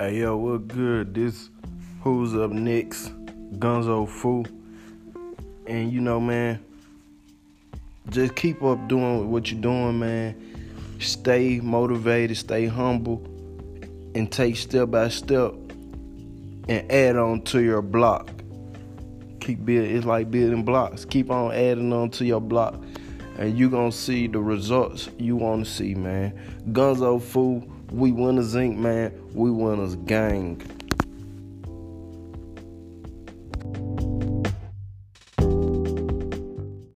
Hey yo, what good? This who's up next? Gunzo Fu. And you know, man, just keep up doing what you're doing, man. Stay motivated, stay humble, and take step by step and add on to your block. Keep building, it's like building blocks. Keep on adding on to your block. And you're gonna see the results you wanna see, man. Gunzo Fu we winners Inc., man. We winners gang.